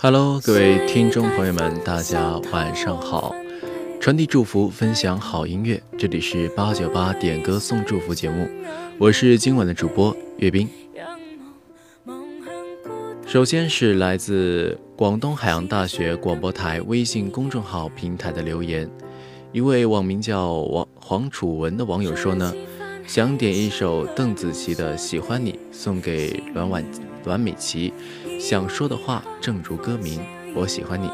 Hello，各位听众朋友们，大家晚上好！传递祝福，分享好音乐，这里是八九八点歌送祝福节目，我是今晚的主播岳斌。首先是来自广东海洋大学广播台微信公众号平台的留言，一位网名叫王黄楚文的网友说呢，想点一首邓紫棋的《喜欢你》，送给阮婉阮美琪。想说的话，正如歌名，我喜欢你。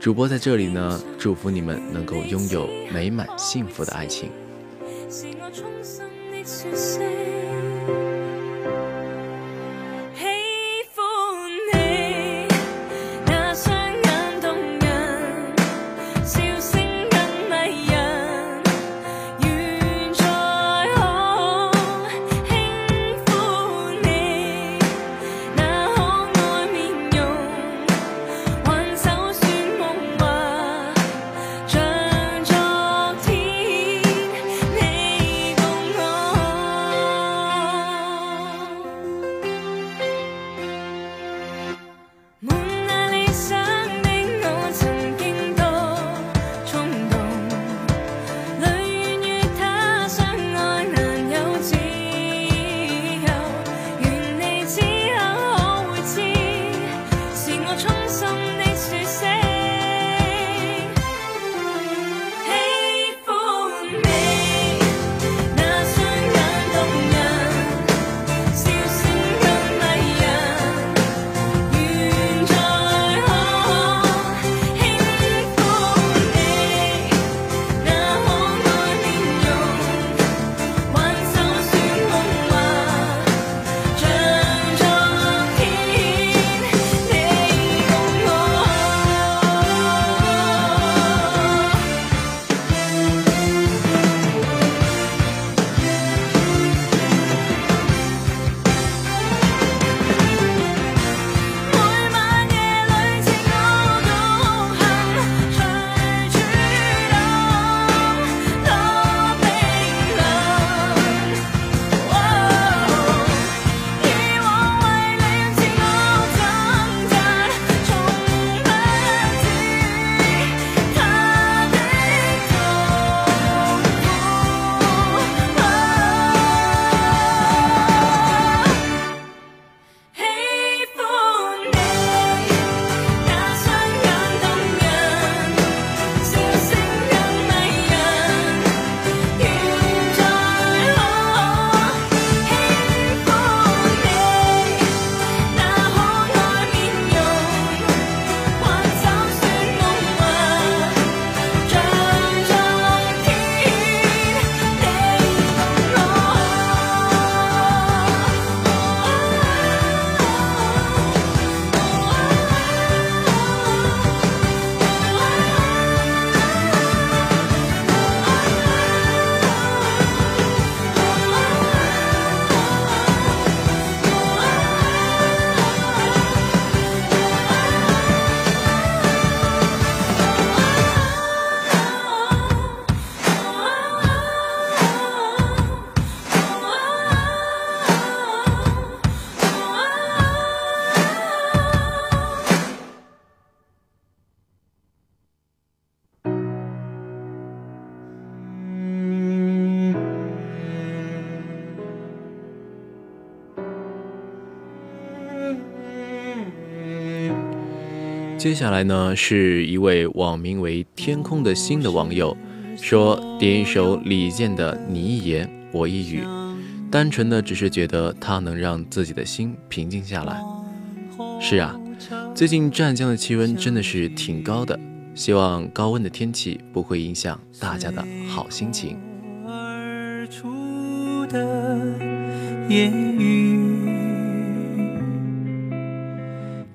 主播在这里呢，祝福你们能够拥有美满幸福的爱情。接下来呢，是一位网名为“天空的星”的网友，说点一首李健的《你一言我一语》，单纯的只是觉得它能让自己的心平静下来。是啊，最近湛江的气温真的是挺高的，希望高温的天气不会影响大家的好心情。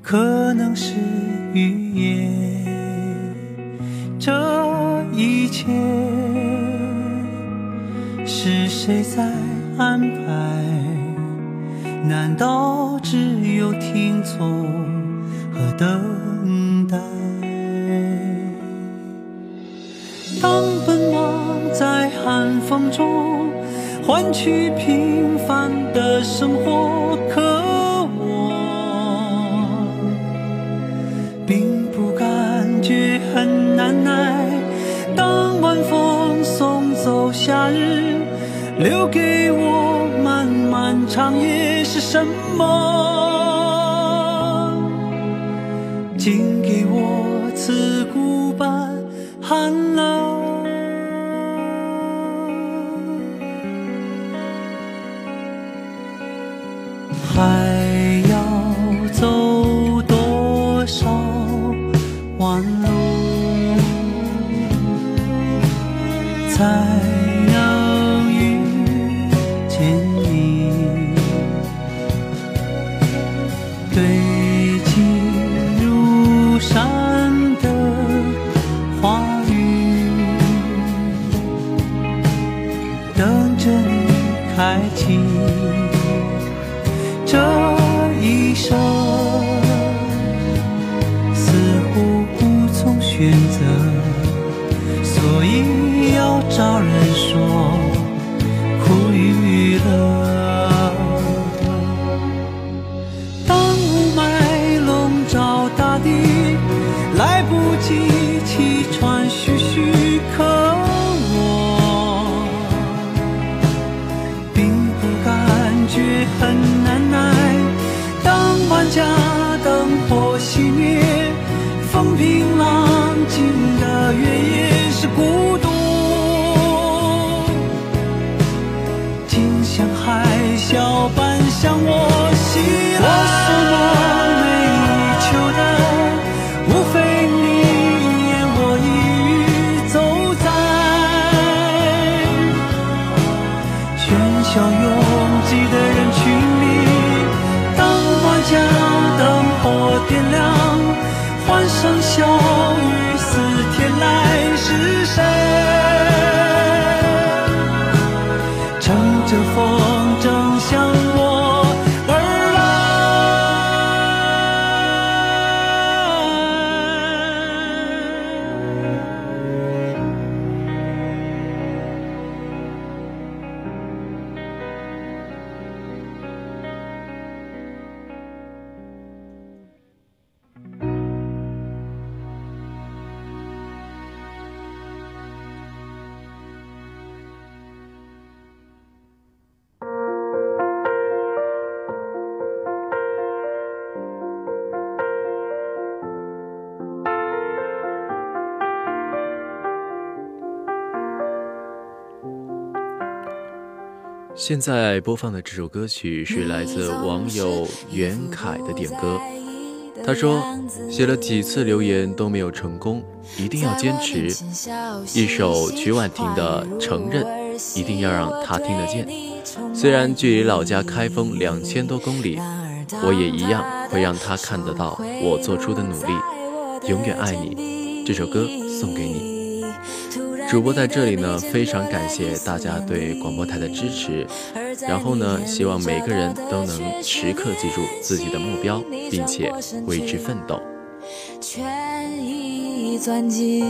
可能是语言，这一切是谁在安排？难道只有听从和等待？当奔忙在寒风中换取平凡的生活，可。难耐。当晚风送走夏日，留给我漫漫长夜是什么？请给我刺骨般寒冷。万家灯火熄灭，风平浪静的原野是孤现在播放的这首歌曲是来自网友袁凯的点歌。他说，写了几次留言都没有成功，一定要坚持。一首曲婉婷的《承认》，一定要让他听得见。虽然距离老家开封两千多公里，我也一样会让他看得到我做出的努力。永远爱你，这首歌送给你。主播在这里呢，非常感谢大家对广播台的支持。然后呢，希望每个人都能时刻记住自己的目标，并且为之奋斗。权宜钻进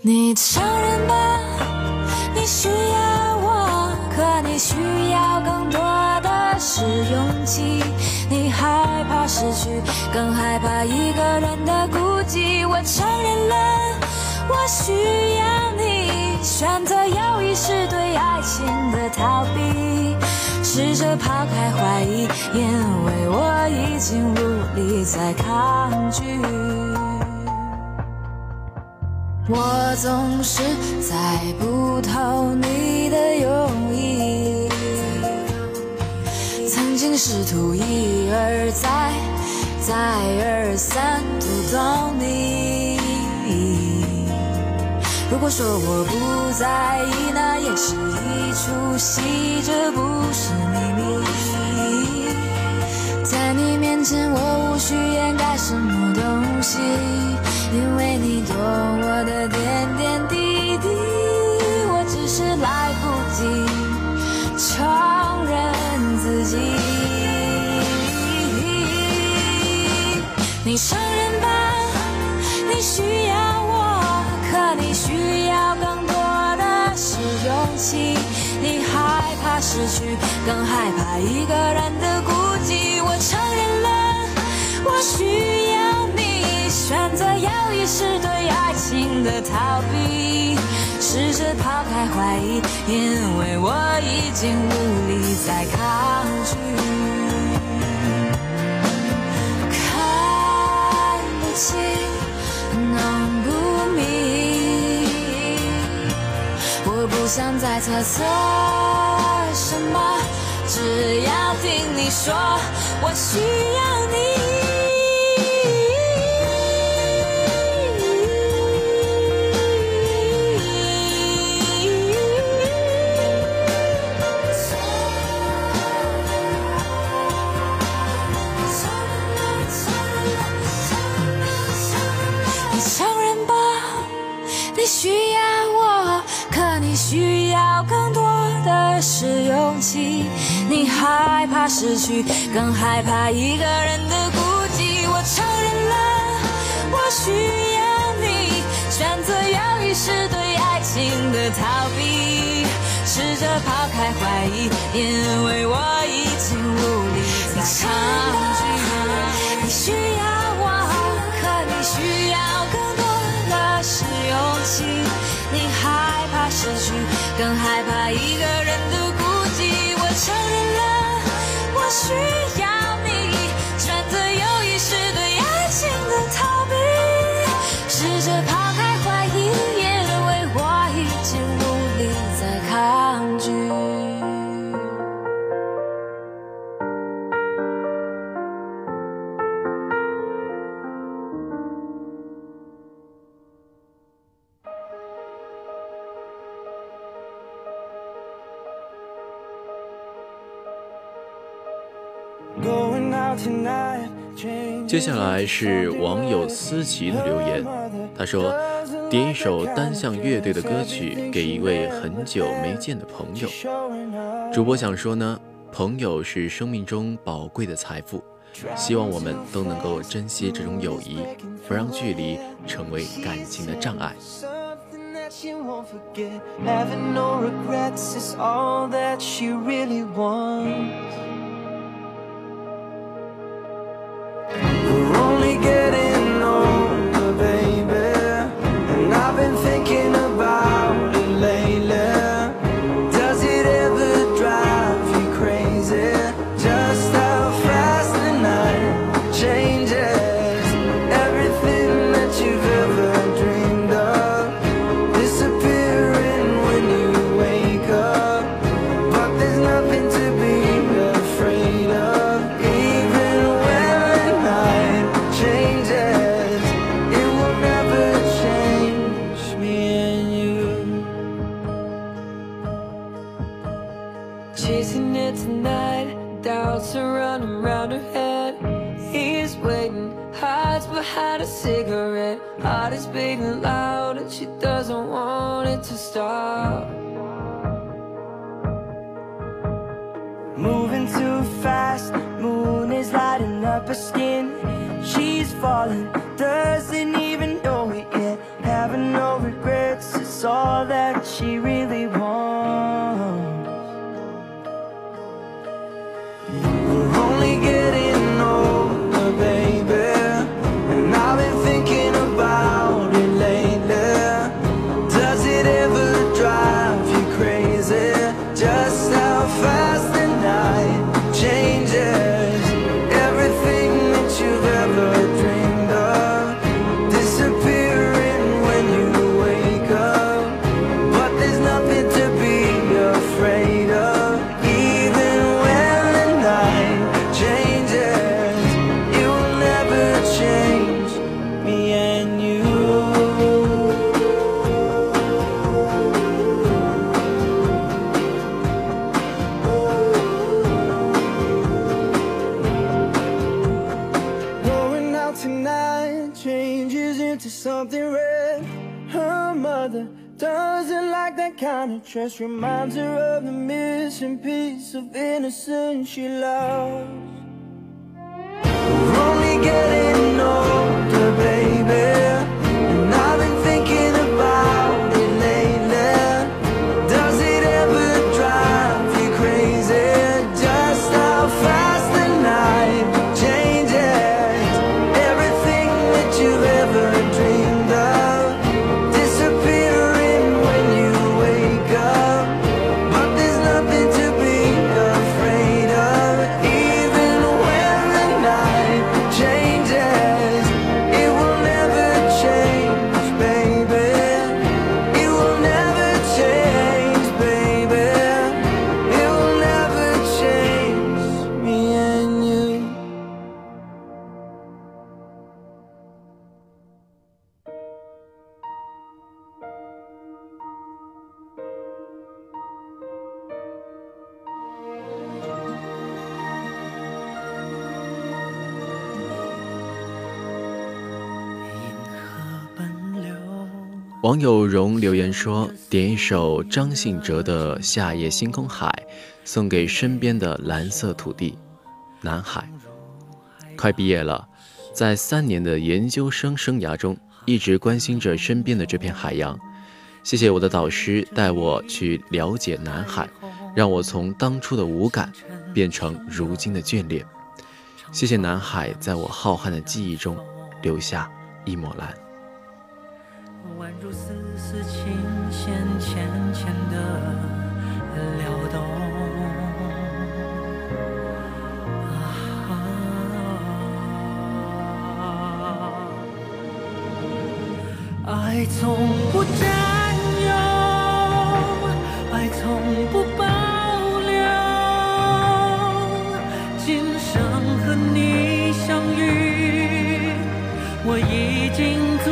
你承认吧，你需要我，可你需要更是勇气。你害怕失去，更害怕一个人的孤寂。我承认了，我需要你。选择友谊是对爱情的逃避，试着抛开怀疑，因为我已经无力再抗拒。我总是猜不透你的用试图一而再、再而三读懂你。如果说我不在意，那也是一出戏，这不是秘密。在你面前，我无需掩盖什么东西，因为你懂我的点点你承认吧，你需要我，可你需要更多的是勇气。你害怕失去，更害怕一个人的孤寂。我承认了，我需要你，选择犹豫是对爱情的逃避，试着抛开怀疑，因为我已经无力再抗拒。弄不明，我不想再猜测什么，只要听你说，我需要你。去，更害怕一个人的孤寂。我承认了，我需要你，选择犹豫是对爱情的逃避，试着抛开怀疑，因为我已经无力再抗拒。你需要我，可你需要更多的是勇气。你害怕失去，更害怕一个人的孤寂。我承认了，需要接下来是网友思琪的留言，他说：“点一首单向乐队的歌曲给一位很久没见的朋友。”主播想说呢，朋友是生命中宝贵的财富，希望我们都能够珍惜这种友谊，不让距离成为感情的障碍。Something that she won't forget. Having no regrets is all that she really wants. Chasing it tonight, doubts are running round her head. He's waiting, hides behind a cigarette. Heart is beating loud, and she doesn't want it to stop. Moving too fast, moon is lighting up her skin. She's falling, doesn't even know it yet. Having no regrets, it's all that she really wants. Only getting treasure 网友荣留言说：“点一首张信哲的《夏夜星空海》，送给身边的蓝色土地，南海。快毕业了，在三年的研究生生涯中，一直关心着身边的这片海洋。谢谢我的导师带我去了解南海，让我从当初的无感变成如今的眷恋。谢谢南海，在我浩瀚的记忆中留下一抹蓝。”宛如丝丝琴弦浅浅的撩动。啊爱从不占有，爱从不保留。今生和你相遇，我已经足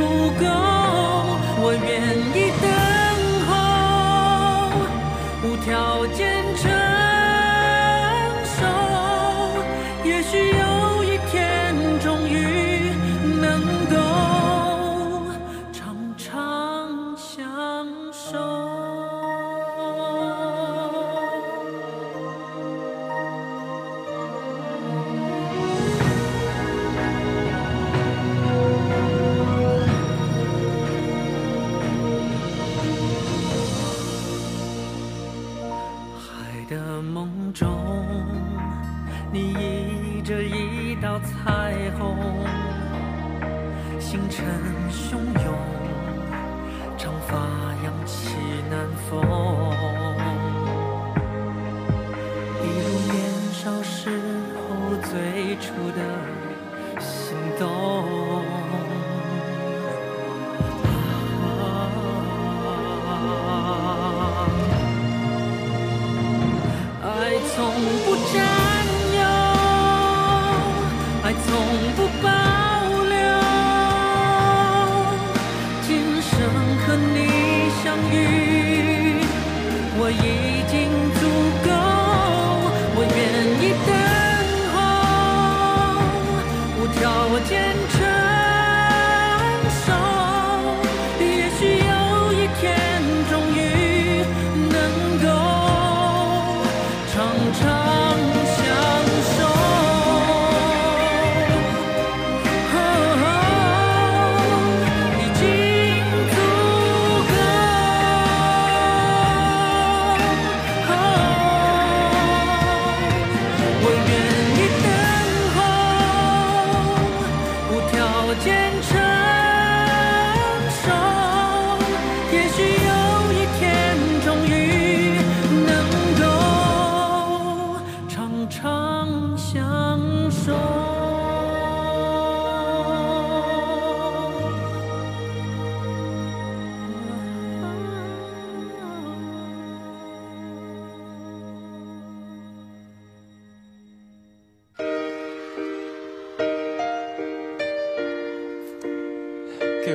的梦中，你倚着一道彩虹，星辰汹涌，长发扬起南风，一如年少时候最初的无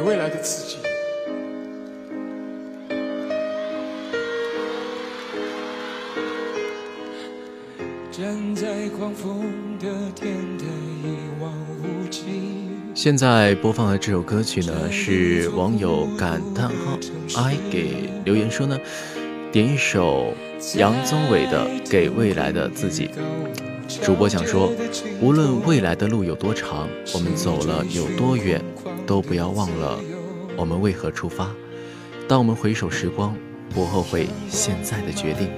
未来的自己。站在狂风的天台，一望无际。现在播放的这首歌曲呢，是网友感叹号 i 给留言说呢，点一首杨宗纬的《给未来的自己》。主播想说，无论未来的路有多长，我们走了有多远，都不要忘了我们为何出发。当我们回首时光，不后悔现在的决定。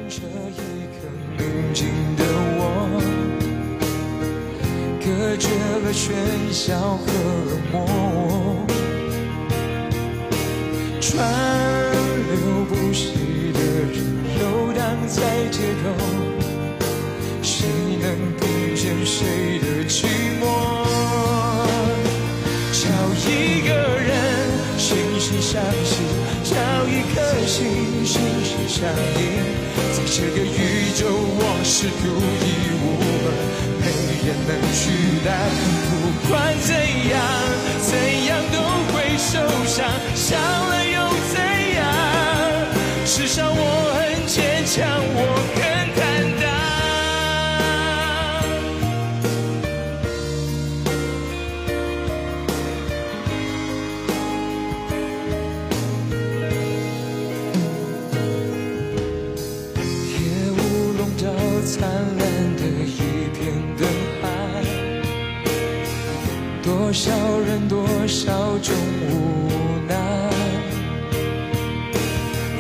在街头，谁能听见谁的寂寞？相信，找一颗心心心相印。在这个宇宙，我是独一无二，没人能取代。不管怎样，怎样都会受伤，伤了又怎样？至少我很坚强，我笑中无奈，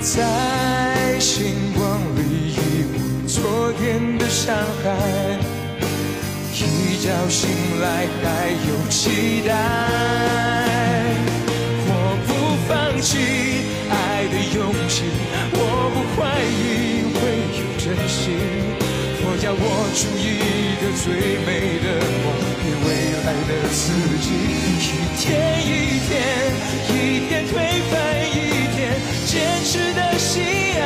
在星光里遗忘昨天的伤害，一觉醒来还有期待。我不放弃爱的勇气，我不怀疑会有真心。我要握住一个最美的梦，给未来的自己。一天一天，一天推翻一天，坚持的信仰，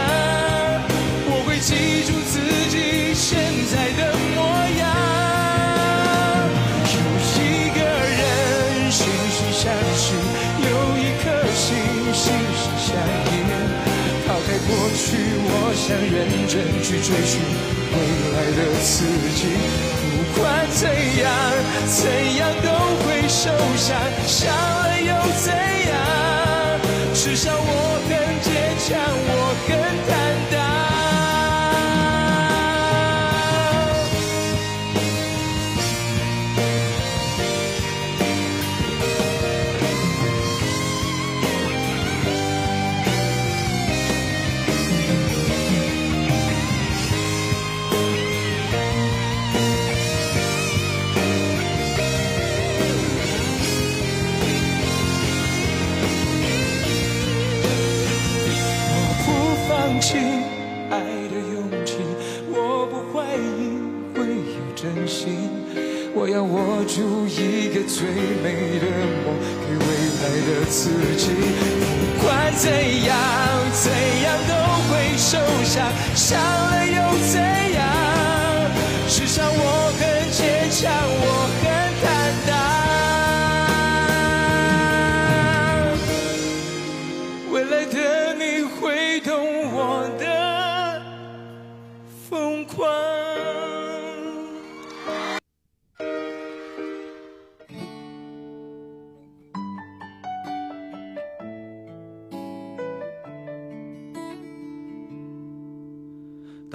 我会记住自己现在的模样。有一个人心心相惜，有一颗心心心相印。抛开过去，我想认真去追寻未来的自己。不管怎样，怎样都会受伤，伤了又怎样？至少我更坚强，我更坦自己。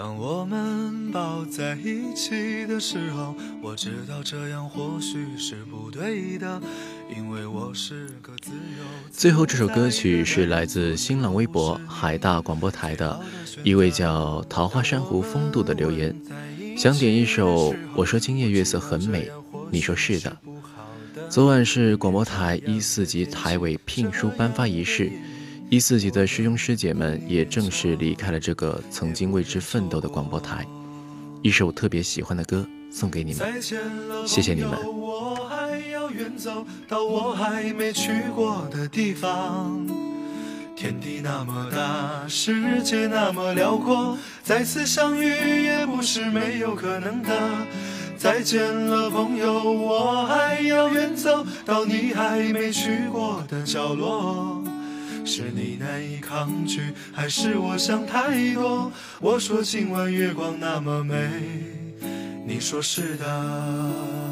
当我们抱在一起的时候，我知道这样或许是不对的，因为我是个自由。最后这首歌曲是来自新浪微博海大广播台的一位叫桃花珊瑚风度的留言，想点一首《我说今夜月色很美》，你说是的。昨晚是广播台一四级台委聘书颁发仪式，一四级的师兄师姐们也正式离开了这个曾经为之奋斗的广播台。一首特别喜欢的歌送给你们，谢谢你们我还要远走到我还没去过的地方。天地那么大，世界那么辽阔，再次相遇也不是没有可能的。再见了，朋友，我还要远走到你还没去过的角落。是你难以抗拒，还是我想太多？我说今晚月光那么美，你说是的。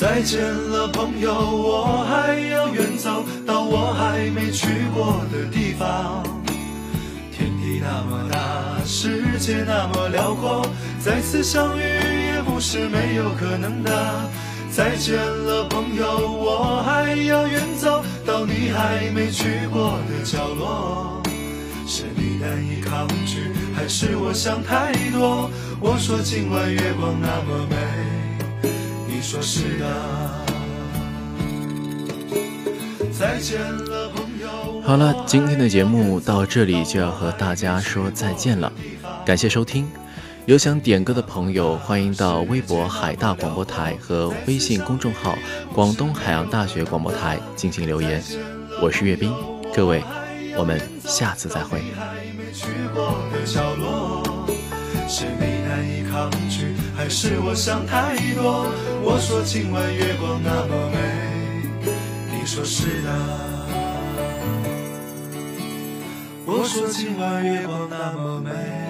再见了，朋友，我还要远走到我还没去过的地方。天地那么大，世界那么辽阔，再次相遇也不是没有可能的。再见了，朋友，我还要远走到你还没去过的角落。是你难以抗拒，还是我想太多？我说今晚月光那么美，你说是的。再见了，朋友。好了，今天的节目到这里就要和大家说再见了，感谢收听。有想点歌的朋友，欢迎到微博海大广播台和微信公众号广东海洋大学广播台进行留言。我是岳斌，各位，我们下次再会。难以抗拒，还是我想太多？我说今晚月光那么美，你说是的。我说今晚月光那么美。